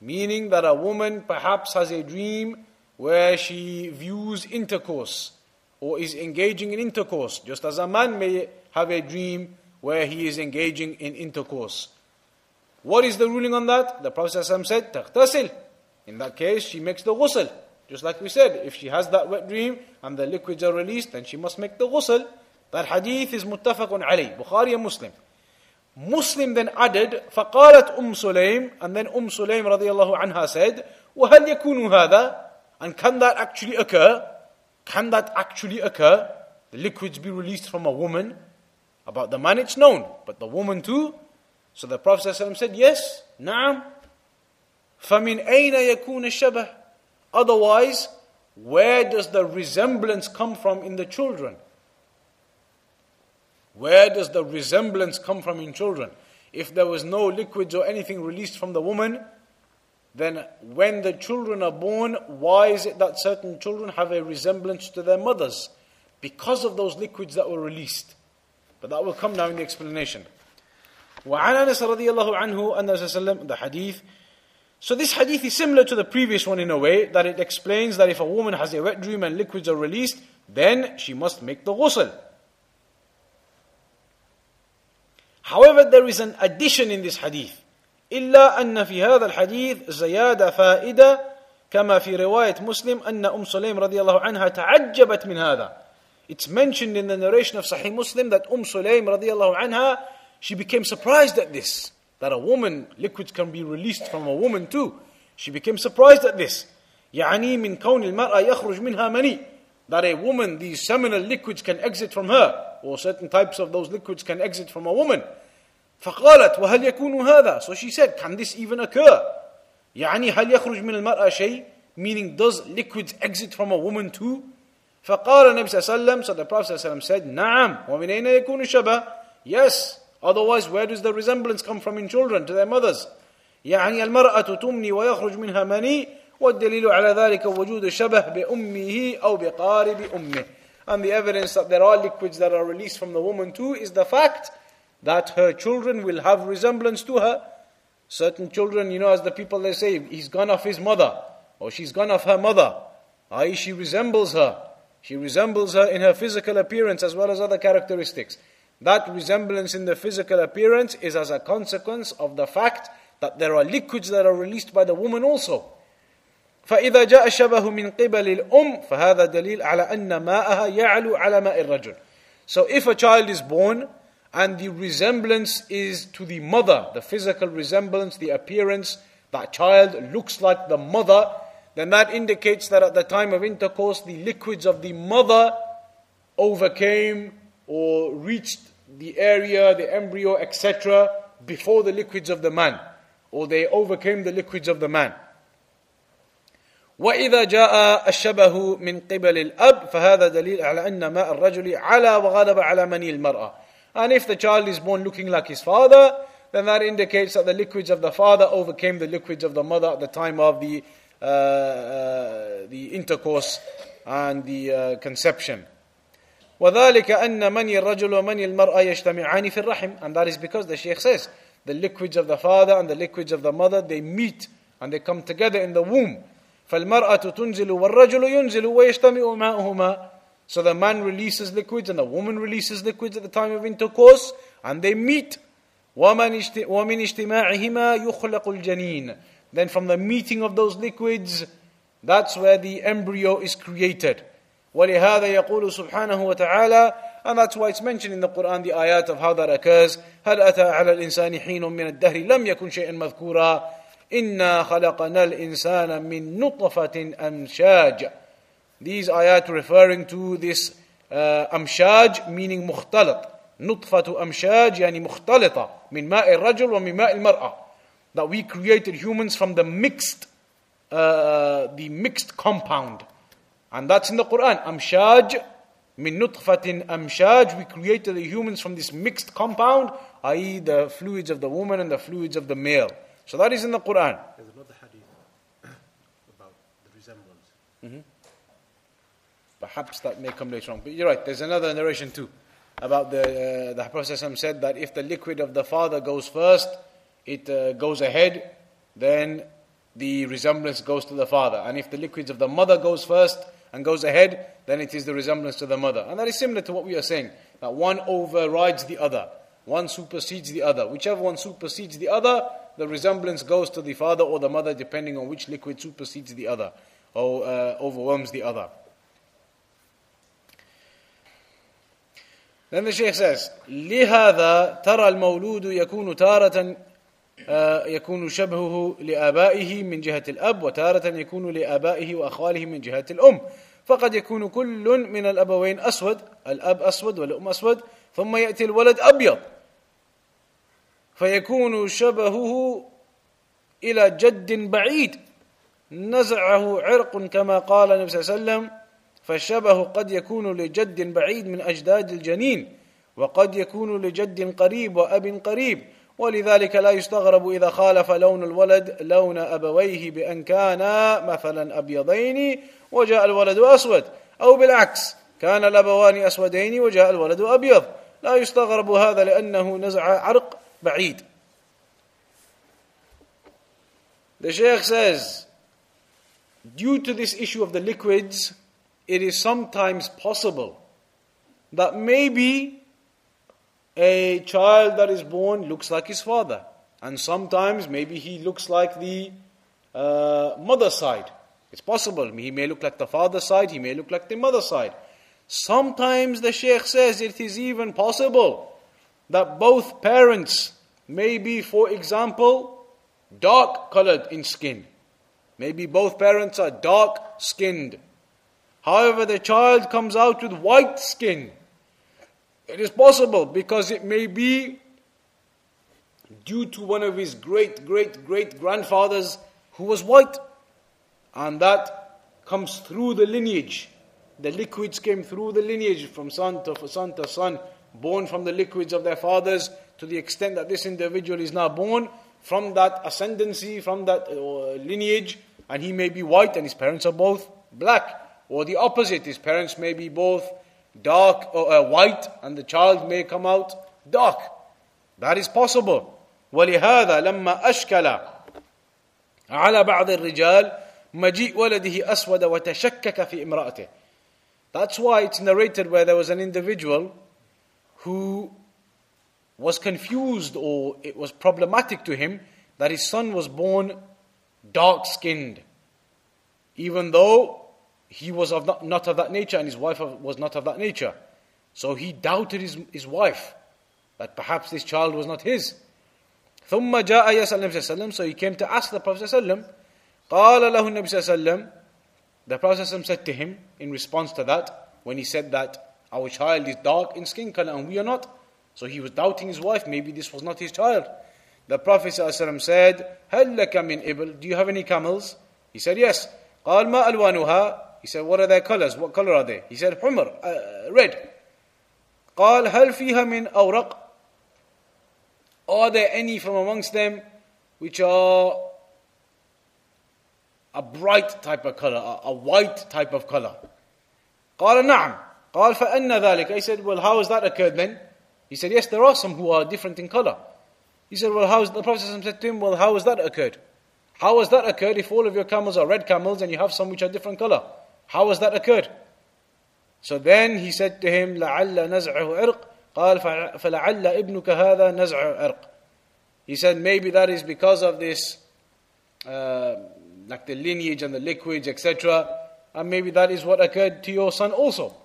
Meaning that a woman perhaps has a dream where she views intercourse or is engaging in intercourse, just as a man may have a dream where he is engaging in intercourse. What is the ruling on that? The Prophet ﷺ said, Taqtasil. In that case, she makes the ghusl. Just like we said, if she has that wet dream and the liquids are released, then she must make the ghusl. That hadith is muttafaqun alayh, Bukhari and Muslim. Muslim then added, فقالت أم سليم, and then Umm Sulaim الله anha said, وهل يكون هذا? And can that actually occur? Can that actually occur? The liquids be released from a woman? About the man it's known, but the woman too? So the Prophet ﷺ said, yes, نعم. فَمِنْ أَيْنَ يَكُونَ الشَّبَهِ Otherwise, where does the resemblance come from in the children? Where does the resemblance come from in children? If there was no liquids or anything released from the woman, then when the children are born, why is it that certain children have a resemblance to their mothers? Because of those liquids that were released. But that will come now in the explanation. وعن انس رضي الله عنه ان the hadith so this hadith is similar to the previous one in a way that it explains that if a woman has a wet dream and liquids are released, then she must make the ghusl. However, there is an addition in this hadith. إلا أن في هذا الحديث زيادة فائدة كما في رواية مسلم أن أم سليم رضي الله عنها تعجبت من هذا. It's mentioned in the narration of Sahih Muslim that Umm Sulaim رضي الله عنها she became surprised at this that a woman, liquids can be released from a woman too. She became surprised at this. يعني من كون المرأة يخرج منها مني that a woman, these seminal liquids can exit from her, or certain types of those liquids can exit from a woman. فقالت وهل يكون هذا? So she said, can this even occur? يعني هل يخرج من المرأة شيء? Meaning, does liquids exit from a woman too? فقال النبي صلى الله عليه وسلم, so the Prophet صلى الله عليه وسلم said, نعم ومن أين يكون الشبه? Yes, Otherwise, where does the resemblance come from in children to their mothers? يعني المرأة تمني ويخرج منها مني والدليل على ذلك وجود الشبه بأمه أو بقارب أمه. And the evidence that there are liquids that are released from the woman too is the fact that her children will have resemblance to her. Certain children, you know, as the people they say, he's gone off his mother, or she's gone off her mother, i.e., she resembles her. She resembles her in her physical appearance as well as other characteristics. That resemblance in the physical appearance is as a consequence of the fact that there are liquids that are released by the woman also. فإذا جاء الشبه من قبل الأم فهذا دليل على أن ماءها يعلو على ماء الرجل. So if a child is born and the resemblance is to the mother, the physical resemblance, the appearance, that child looks like the mother, then that indicates that at the time of intercourse, the liquids of the mother overcame or reached the area, the embryo, etc., before the liquids of the man, or they overcame the liquids of the man. وإذا جاء الشبه من قبل الأب فهذا دليل على أن ماء الرجل على وغلب على مني المرأة. And if the child is born looking like his father, then that indicates that the liquids of the father overcame the liquids of the mother at the time of the, uh, uh, the intercourse and the uh, conception. وذلك أن مني الرجل ومني المرأة يجتمعان في الرحم and that is because the Shaykh says the liquids of the father and the liquids of the mother they meet and they come together in the womb فالمرأة تنزل والرجل ينزل ويجتمع ماؤهما So the man releases liquids and the woman releases liquids at the time of intercourse and they meet ومن اجتماعهما يخلق الجنين Then from the meeting of those liquids that's where the embryo is created ولهذا يقول سبحانه وتعالى and that's why it's mentioned in the Quran the ayat of how that occurs هل أتى على الإنسان حين من الدهر لم يكن شيئا مذكورا إنا خلقنا الإنسان من نطفة أمشاج These ayat referring to this uh, أمشاج meaning مختلط نطفة أمشاج يعني مختلطة من ماء الرجل ومن ماء المرأة that we created humans from the mixed uh, the mixed compound and that's in the Quran أمشاج من نطفة أمشاج we created the humans from this mixed compound i.e. the fluids of the woman and the fluids of the male so that is in the Quran. There's another hadith about the resemblance. Mm-hmm. Perhaps that may come later on. But you're right, there's another narration too about the, uh, the Prophet said that if the liquid of the father goes first, it uh, goes ahead, then the resemblance goes to the father. And if the liquids of the mother goes first and goes ahead, then it is the resemblance to the mother. And that is similar to what we are saying, that one overrides the other. One supersedes the other. Whichever one supersedes the other, the resemblance goes to the father or the mother depending on which liquid supersedes the other or uh, overwhelms the other. Then the Shaykh says, لهذا ترى المولود يكون تارة يكون شبهه لآبائه من جهة الأب وتارة يكون لآبائه وأخواله من جهة الأم فقد يكون كل من الأبوين أسود الأب أسود والأم أسود ثم يأتي الولد أبيض فيكون شبهه إلى جد بعيد. نزعه عرق كما قال النبي صلى الله عليه وسلم فالشبه قد يكون لجد بعيد من أجداد الجنين وقد يكون لجد قريب وأب قريب. ولذلك لا يستغرب إذا خالف لون الولد لون أبويه بأن كانا مثلا أبيضين وجاء الولد أسود أو بالعكس كان الأبوان أسودين وجاء الولد أبيض. لا يستغرب هذا لأنه نزع عرق Ba'id. The Shaykh says, due to this issue of the liquids, it is sometimes possible that maybe a child that is born looks like his father, and sometimes maybe he looks like the uh, mother side. It's possible. He may look like the father side, he may look like the mother side. Sometimes the Sheikh says it is even possible that both parents may be, for example, dark colored in skin. Maybe both parents are dark skinned. However, the child comes out with white skin. It is possible because it may be due to one of his great, great, great grandfathers who was white. And that comes through the lineage. The liquids came through the lineage from son to son to son, born from the liquids of their fathers to the extent that this individual is now born from that ascendancy, from that uh, lineage, and he may be white and his parents are both black. Or the opposite, his parents may be both dark or uh, white and the child may come out dark. That is possible. ولهذا لما أشكل على بعض الرجال مجيء ولده أسود وتشكك في امرأته. That's why it's narrated where there was an individual who was confused or it was problematic to him that his son was born dark skinned, even though he was of not, not, of that nature and his wife was not of that nature. So he doubted his, his wife that perhaps this child was not his. ثم جاء يسأل النبي صلى الله عليه وسلم so he came to ask the Prophet صلى الله عليه وسلم قال له النبي صلى الله عليه وسلم the Prophet said to him in response to that when he said that our child is dark in skin color and we are not so he was doubting his wife maybe this was not his child the Prophet ﷺ said هل لك من إبل do you have any camels he said yes قال ما ألوانها he said what are their colors what color are they he said حمر uh, red قال هل فيها من أورق are there any from amongst them which are a bright type of color, a, a white type of color? قال نعم. قال فأن ذلك. He said, well, how has that occurred then? He said, yes, there are some who are different in color. He said, well, how has the Prophet said to him, well, how has that occurred? How has that occurred if all of your camels are red camels and you have some which are different color? How has that occurred? So then he said to him, لعل نزعه عرق قال فلعل ابنك هذا نزع عرق He said maybe that is because of this uh, like the lineage and the liquids etc and maybe that is what occurred to your son also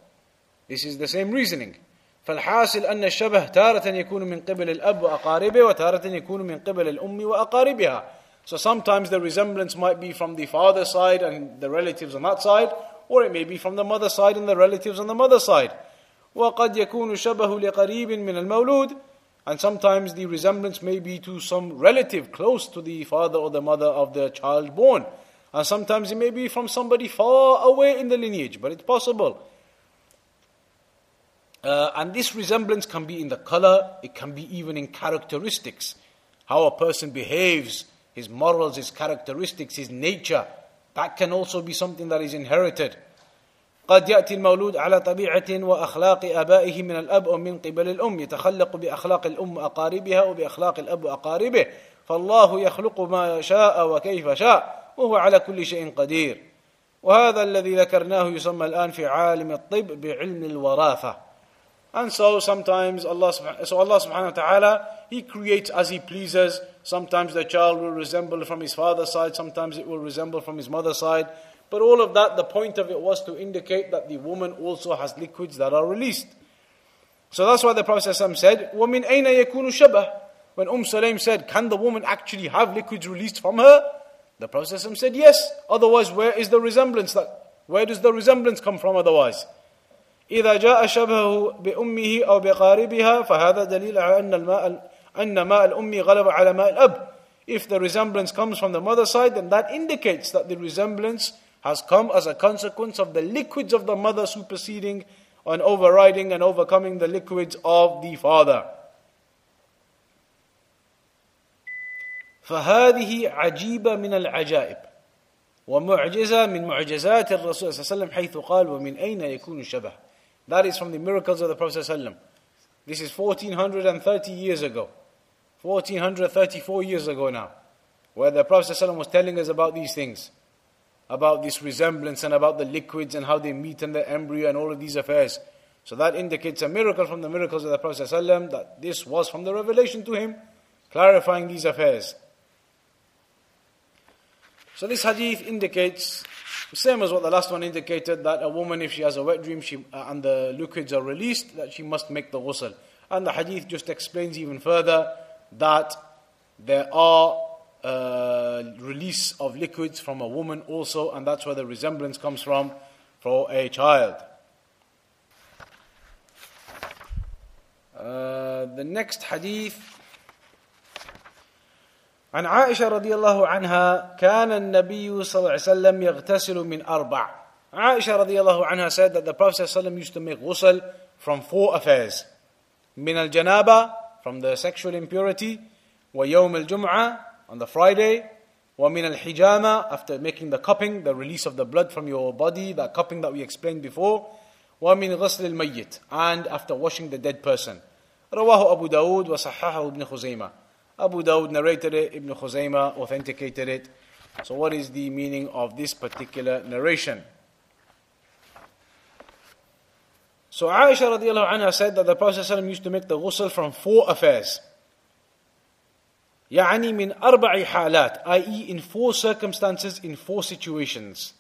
This is the same reasoning فالحاصل أن الشبه تارة يكون من قبل الأب وأقاربه وتارة يكون من قبل الأم وأقاربها So sometimes the resemblance might be from the father's side and the relatives on that side, or it may be from the mother's side and the relatives on the mother's side. وقد يكون شبه لقريب من المولود and sometimes the resemblance may be to some relative close to the father or the mother of the child born. And sometimes it may be from somebody far away in the lineage, but it's possible. Uh, and this resemblance can be in the color, it can be even in characteristics. How a person behaves, his morals, his characteristics, his nature. That can also be something that is inherited. قد يأتي المولود على طبيعة وأخلاق آبائه من الأب أو من قبل الأم يتخلق بأخلاق الأم أقاربها وبأخلاق الأب أقاربه فالله يخلق ما شاء وكيف شاء وهو على كل شيء قدير وهذا الذي ذكرناه يسمى الآن في عالم الطب بعلم الوراثة And so sometimes Allah, so Allah subhanahu wa ta'ala, He creates as He pleases. Sometimes the child will resemble from his father's side, sometimes it will resemble from his mother's side. But all of that, the point of it was to indicate that the woman also has liquids that are released. So that's why the Prophet said, وَمِنْ أَيْنَ يَكُونُ شَبَهُ When Umm Sulaim said, can the woman actually have liquids released from her? The Prophet said, yes. Otherwise, where is the resemblance? That, where does the resemblance come from otherwise? إذا جاء شبهه بأمه أو بقاربها فهذا دليل على أن الماء أن ماء الأم غلب على ماء الأب. If the resemblance comes from the mother side, then that indicates that the resemblance has come as a consequence of the liquids of the mother superseding and overriding and overcoming the liquids of the father. فهذه عجيبة من العجائب ومعجزة من معجزات الرسول صلى الله عليه وسلم حيث قال ومن أين يكون الشبه That is from the miracles of the Prophet صلى الله عليه وسلم This is 1430 years ago 1434 years ago now where the Prophet ﷺ was telling us about these things about this resemblance and about the liquids and how they meet in the embryo and all of these affairs. So that indicates a miracle from the miracles of the Prophet ﷺ that this was from the revelation to him, clarifying these affairs. So this hadith indicates, same as what the last one indicated, that a woman, if she has a wet dream she, uh, and the liquids are released, that she must make the ghusl. And the hadith just explains even further that there are uh, release of liquids from a woman also, and that's where the resemblance comes from for a child. Uh, the next hadith عن عائشة رضي الله عنها كان النبي صلى الله عليه وسلم يغتسل من أربع عائشة رضي الله عنها said that the Prophet صلى الله عليه وسلم used to make ghusl from four affairs من الجنابة from the sexual impurity ويوم الجمعة on the Friday, وَمِنَ الْحِجَامَةِ After making the cupping, the release of the blood from your body, that cupping that we explained before. وَمِنْ غَسْلِ الْمَيِّتِ And after washing the dead person. رواه أبو داود وصححه ابن خزيمة. Abu Dawud narrated it, Ibn Khuzaymah authenticated it. So what is the meaning of this particular narration? So Aisha radiallahu anha said that the Prophet used to make the ghusl from four affairs. يعني من أربع حالات i.e. in four circumstances, in four situations.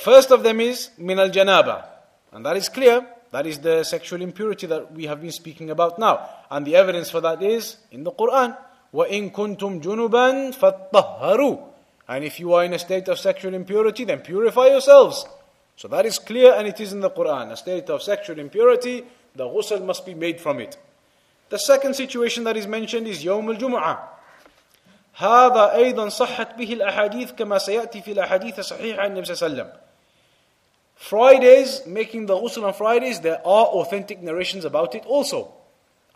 First of them is من الجنابة and that is clear That is the sexual impurity that we have been speaking about now. And the evidence for that is in the Quran. وَإِن كُنْتُمْ جُنُبًا فَاتَّهَّرُوا And if you are in a state of sexual impurity, then purify yourselves. So that is clear and it is in the Quran. A state of sexual impurity, the ghusl must be made from it. The second situation that is mentioned is يوم الجمعة. هذا أيضا صحت به الأحاديث كما سيأتي في الأحاديث الصحيحة عن النبي صلى الله عليه وسلم. Fridays, making the ghusl on Fridays, there are authentic narrations about it also.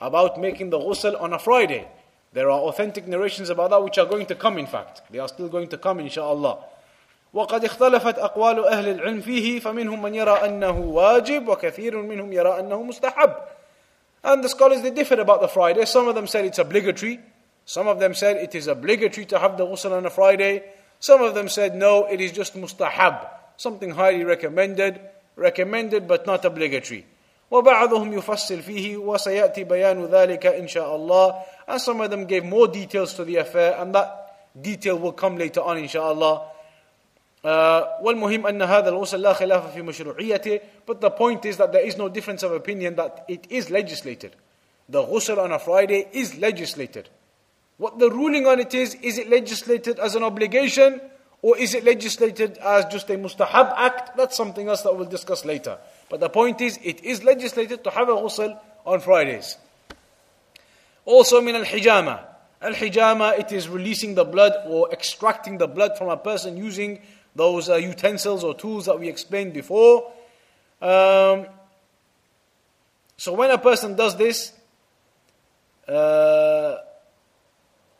About making the ghusl on a Friday. There are authentic narrations about that which are going to come in fact. They are still going to come inshallah. وقد اختلفت أقوال أهل العلم فيه فمنهم من يرى أنه واجب وكثير منهم يرى أنه مستحب. And the scholars they differ about the Friday. Some of them said it's obligatory. Some of them said it is obligatory to have the ghusl on a Friday. Some of them said no, it is just mustahab, something highly recommended, recommended but not obligatory. وبعضهم يفصل فيه وسيأتي بيان ذلك إن شاء الله and some of them gave more details to the affair and that detail will come later on إن شاء الله uh, والمهم أن هذا الغسل لا خلاف في مشروعيته but the point is that there is no difference of opinion that it is legislated the ghusl on a Friday is legislated what the ruling on it is is it legislated as an obligation or is it legislated as just a mustahab act that's something else that we'll discuss later but the point is, it is legislated to have a ghusl on Fridays. Also, min al hijama. Al hijama, it is releasing the blood or extracting the blood from a person using those uh, utensils or tools that we explained before. Um, so, when a person does this, uh,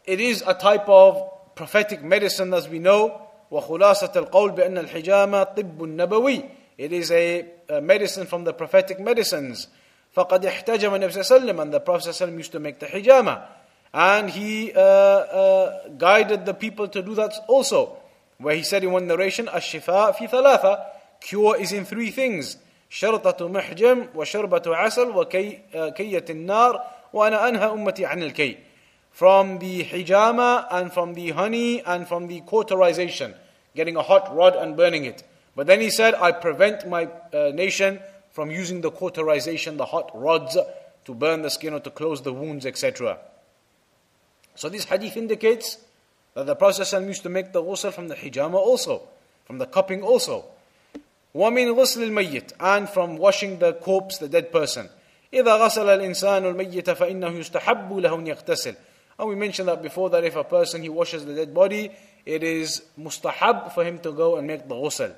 it is a type of prophetic medicine, as we know. وخلاصة القول بأن الحجامة طب نبوي it is a, a medicine from the prophetic medicines. فقد احتجم النبي صلى الله عليه وسلم and the Prophet صلى الله عليه وسلم used to make the hijama. And he uh, uh, guided the people to do that also. Where he said in one narration, الشفاء في ثلاثة Cure is in three things. شرطة محجم وشربة عسل وكية النار وأنا أنهى أمتي عن الكي. From the hijama and from the honey and from the cauterization. Getting a hot rod and burning it. But then he said, I prevent my uh, nation from using the cauterization, the hot rods to burn the skin or to close the wounds, etc. So this hadith indicates that the Prophet used to make the ghusl from the hijama also, from the cupping also. ومن غسل الميت and from washing the corpse, the dead person. إذا غسل الإنسان الميت فإنه يستحب له أن يغتسل. And we mentioned that before that if a person he washes the dead body, it is mustahab for him to go and make the ghusl.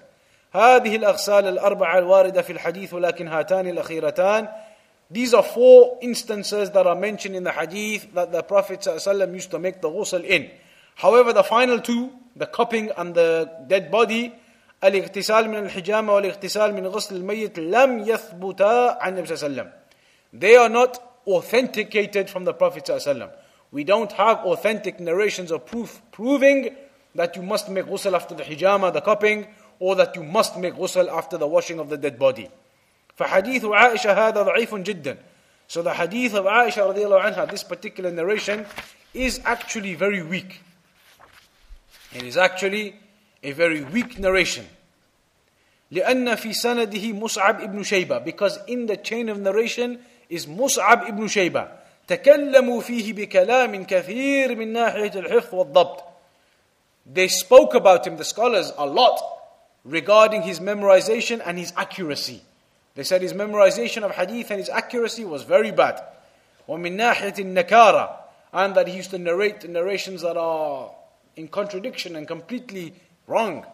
هذه الأغسال الأربعة الواردة في الحديث ولكن هاتان الأخيرتان These are four instances that are mentioned in the hadith that the Prophet ﷺ used to make the ghusl in. However, the final two, the cupping and the dead body, الاغتسال من الحجامة والاغتسال من غسل الميت لم يثبتا عن النبي صلى الله عليه وسلم. They are not authenticated from the Prophet ﷺ. We don't have authentic narrations of proof proving that you must make ghusl after the hijama, the cupping, or that you must make ghusl after the washing of the dead body. فحديث عائشة هذا ضعيف جدا. So the hadith of Aisha رضي الله عنها, this particular narration, is actually very weak. It is actually a very weak narration. لأن في سنده مصعب ابن شيبة because in the chain of narration is مصعب ابن شيبة تكلموا فيه بكلام كثير من ناحية الحفظ والضبط They spoke about him, the scholars, a lot regarding his memorization and his accuracy. They said his memorization of hadith and his accuracy was very bad. وَمِن نَاحِيَةِ النَّكَارَةِ And that he used to narrate narrations that are in contradiction and completely wrong.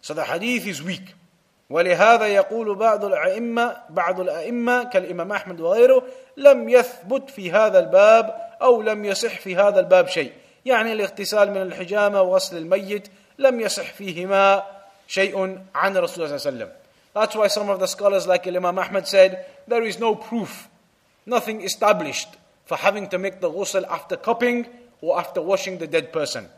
So the hadith is weak. ولهذا يقول بعض الأئمة بعض الأئمة كالإمام أحمد وغيره لم يثبت في هذا الباب أو لم يصح في هذا الباب شيء يعني الاغتسال من الحجامة وغسل الميت لم يصح فيهما شيء عن رسول الله صلى الله عليه وسلم. That's why some of the scholars like Imam Ahmad said, there is no proof, nothing established for having to make the ghusl after cupping or after washing the dead person.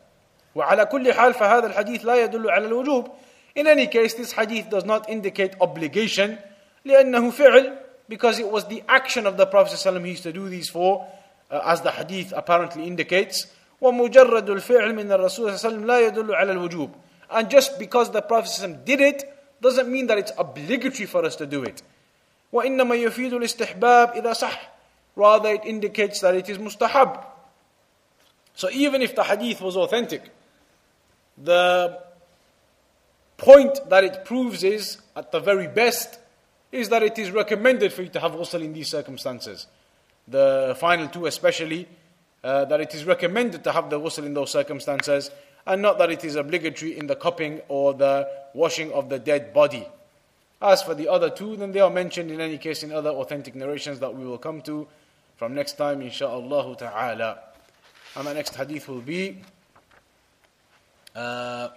وعلى كل حال فهذا الحديث لا يدل على الوجوب. In any case, this hadith does not indicate obligation لأنه فعل because it was the action of the Prophet ﷺ he used to do these for, uh, as the hadith apparently indicates. ومجرد الفعل من الرسول صلى الله عليه وسلم لا يدل على الوجوب. And just because the Prophet did it, doesn't mean that it's obligatory for us to do it. وإنما يفيد الاستحباب إذا صح rather it indicates that it is mustahab so even if the hadith was authentic the point that it proves is at the very best is that it is recommended for you to have ghusl in these circumstances the final two especially uh, that it is recommended to have the ghusl in those circumstances and not that it is obligatory in the cupping or the washing of the dead body. As for the other two, then they are mentioned in any case in other authentic narrations that we will come to from next time, insha'Allah ta'ala. And the next hadith will be uh,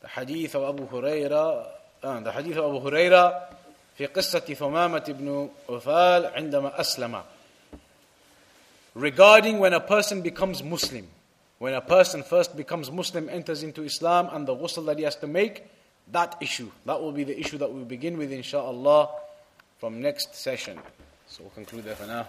the hadith of Abu Huraira, uh, the hadith of Abu Huraira في قصة ثمامة بن أثال عندما أسلم regarding when a person becomes Muslim. When a person first becomes Muslim, enters into Islam, and the ghusl that he has to make, that issue. That will be the issue that we begin with, inshallah, from next session. So we'll conclude there for now.